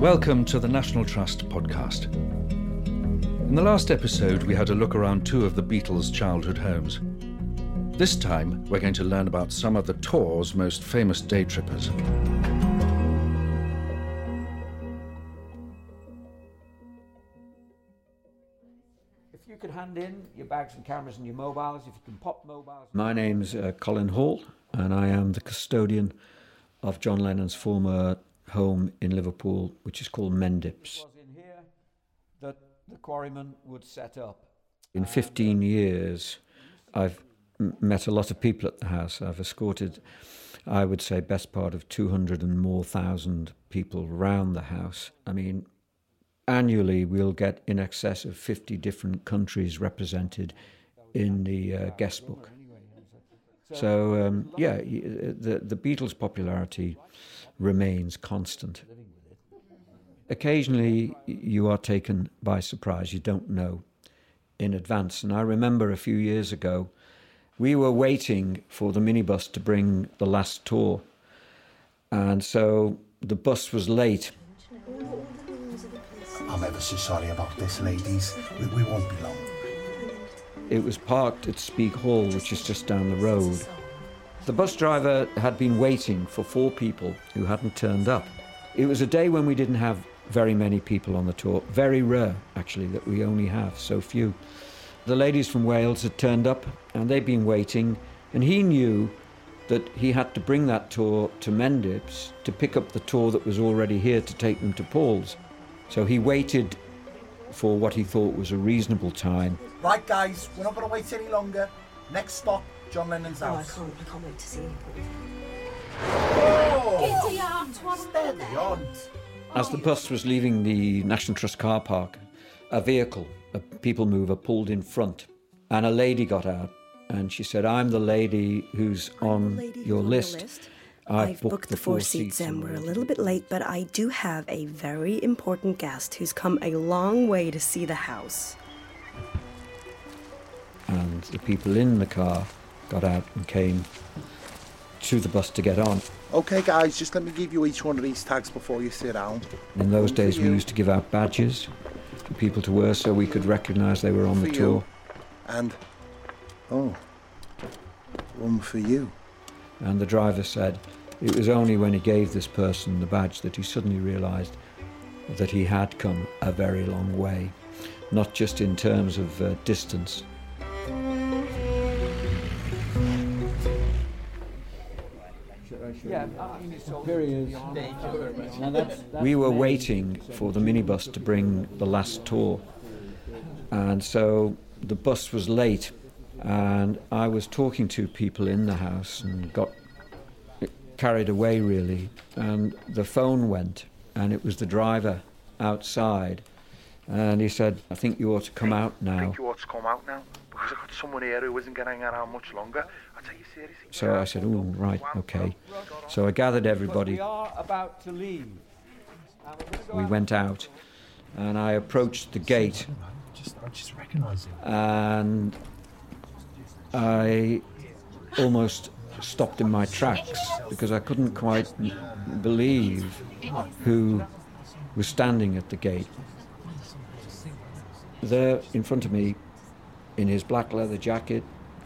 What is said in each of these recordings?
Welcome to the National Trust podcast. In the last episode, we had a look around two of the Beatles' childhood homes. This time, we're going to learn about some of the tour's most famous day trippers. If you could hand in your bags and cameras and your mobiles, if you can pop mobiles. My name's uh, Colin Hall, and I am the custodian of John Lennon's former home in Liverpool, which is called Mendips. in here that the Quarrymen would set up. In 15 years, I've met a lot of people at the house. I've escorted, I would say, best part of 200 and more thousand people round the house. I mean, annually we'll get in excess of 50 different countries represented in the uh, guest book. So um, yeah, the the Beatles' popularity remains constant. Occasionally, you are taken by surprise. You don't know in advance. And I remember a few years ago, we were waiting for the minibus to bring the last tour, and so the bus was late. I'm ever so sorry about this, ladies. We, we won't be long. It was parked at Speke Hall, which is just down the road. The bus driver had been waiting for four people who hadn't turned up. It was a day when we didn't have very many people on the tour. Very rare, actually, that we only have so few. The ladies from Wales had turned up and they'd been waiting, and he knew that he had to bring that tour to Mendips to pick up the tour that was already here to take them to Paul's. So he waited for what he thought was a reasonable time Right, guys, we're not going to wait any longer. Next stop, John Lennon's Oh, I can't, I can't wait to see you. Oh, steady on. As the bus was leaving the National Trust car park, a vehicle, a people mover, pulled in front, and a lady got out, and she said, "I'm the lady who's on Lady your on list. I've, booked, the four seats and we're a little bit late, but I do have a very important guest who's come a long way to see the house. And the people in the car got out and came to the bus to get on. Okay, guys, just let me give you each one of these tags before you sit down. In those days, we used to give out badges for people to wear so we could recognise they were on the For you. tour. And, oh, one for you. And the driver said it was only when he gave this person the badge that he suddenly realised that he had come a very long way, not just in terms of uh, distance. Yeah, I mean, it's all We were waiting for the minibus to bring the last tour, and so the bus was late, and I was talking to people in the house and got carried away really, and the phone went, and it was the driver outside, and he said, "I think you ought to come out now. I now." think you ought to come out now because I've got someone here who isn't getting around much longer. I tell you seriously. So I said, "Oh, right, okay." So I gathered everybody. we are about to leave. We're gonna go We out- went out, and I approached the gate. I just recognise him. and I almost stopped in my tracks because I couldn't quite believe who was standing at the gate. There in front of me, in his black leather jacket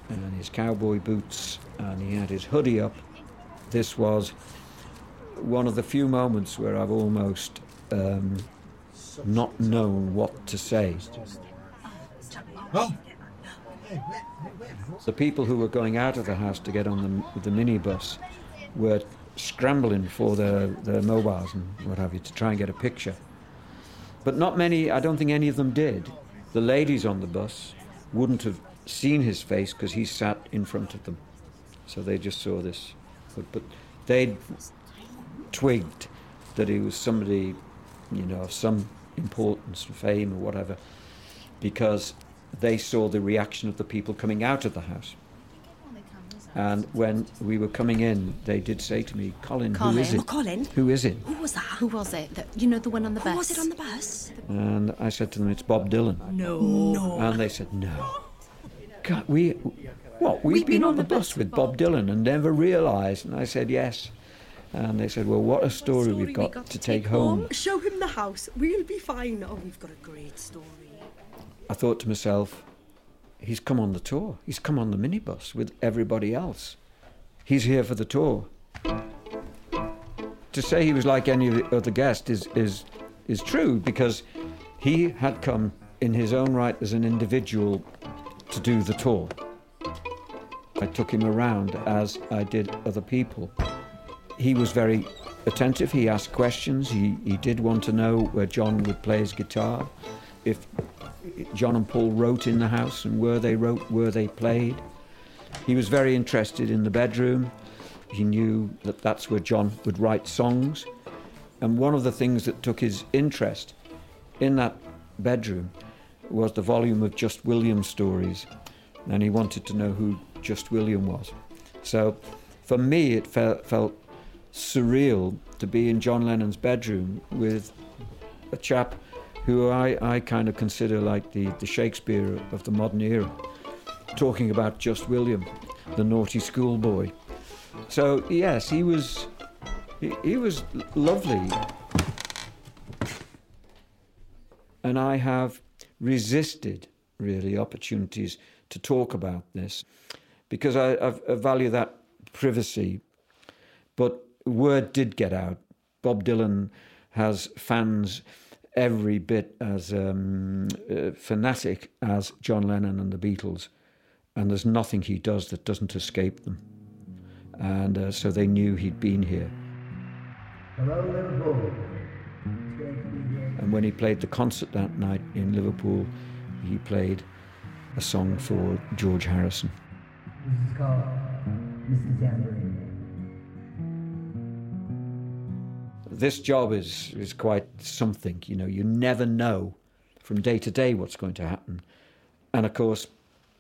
and his cowboy boots, and he had his hoodie up. This was one of the few moments where I've almost um, not known what to say. The people who were going out of the house to get on the, the minibus were scrambling for their, their mobiles and what have you to try and get a picture. But not many, I don't think any of them did. The ladies on the bus wouldn't have seen his face because he sat in front of them. So they just saw this. But, but they'd twigged that he was somebody, you know, of some importance and fame or whatever, because they saw the reaction of the people coming out of the house. And when we were coming in, they did say to me, Colin, who is it? Oh, Colin. Who is it? Who was that? Who was it? That, you know, the one on the Who bus. was it on the bus? And I said to them, it's Bob Dylan. No. No. And they said, no. God, we, what? We've, been, on the bus with Bob Dylan and never realised. And I said, yes. And they said, Well, what a story, we've got, to take home. Show him the house. We'll be fine. Oh, we've got a great story. I thought to myself, He's come on the tour. He's come on the minibus with everybody else. He's here for the tour. To say he was like any other guests is, is, is true because he had come in his own right as an individual to do the tour. I took him around as I did other people. He was very attentive, he asked questions, he, he did want to know where John would play his guitar, if John and Paul wrote in the house and where they wrote, where they played. He was very interested in the bedroom. He knew that that's where John would write songs. And one of the things that took his interest in that bedroom was the volume of Just William stories. And he wanted to know who Just William was. So for me, it felt, felt surreal to be in John Lennon's bedroom with a chap who I, I kind of consider like the, the Shakespeare of the modern era, talking about Just William, the naughty schoolboy. So yes, he was he, he was lovely, and I have resisted really opportunities to talk about this because I, I, I value that privacy. But word did get out. Bob Dylan has fans every bit as um, uh, fanatic as John Lennon and the Beatles, and there's nothing he does that doesn't escape them. And uh, so they knew he'd been here. Hello, Liverpool. And when he played the concert that night in Liverpool, he played a song for George Harrison. This is called Mr. This job is, is quite something, you know, you never know from day to day what's going to happen. And of course,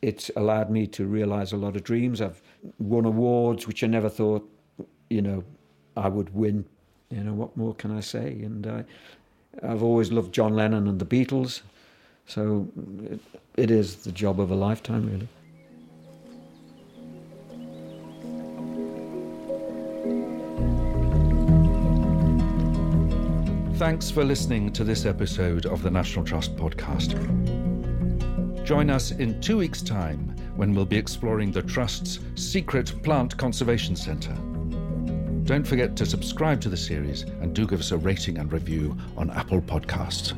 it's allowed me to realize a lot of dreams. I've won awards which I never thought, you know, I would win. You know, what more can I say? And I, I've always loved John Lennon and the Beatles. So it, it is the job of a lifetime, really. Thanks for listening to this episode of the National Trust podcast. Join us in two weeks' time when we'll be exploring the Trust's secret plant conservation centre. Don't forget to subscribe to the series and do give us a rating and review on Apple Podcasts.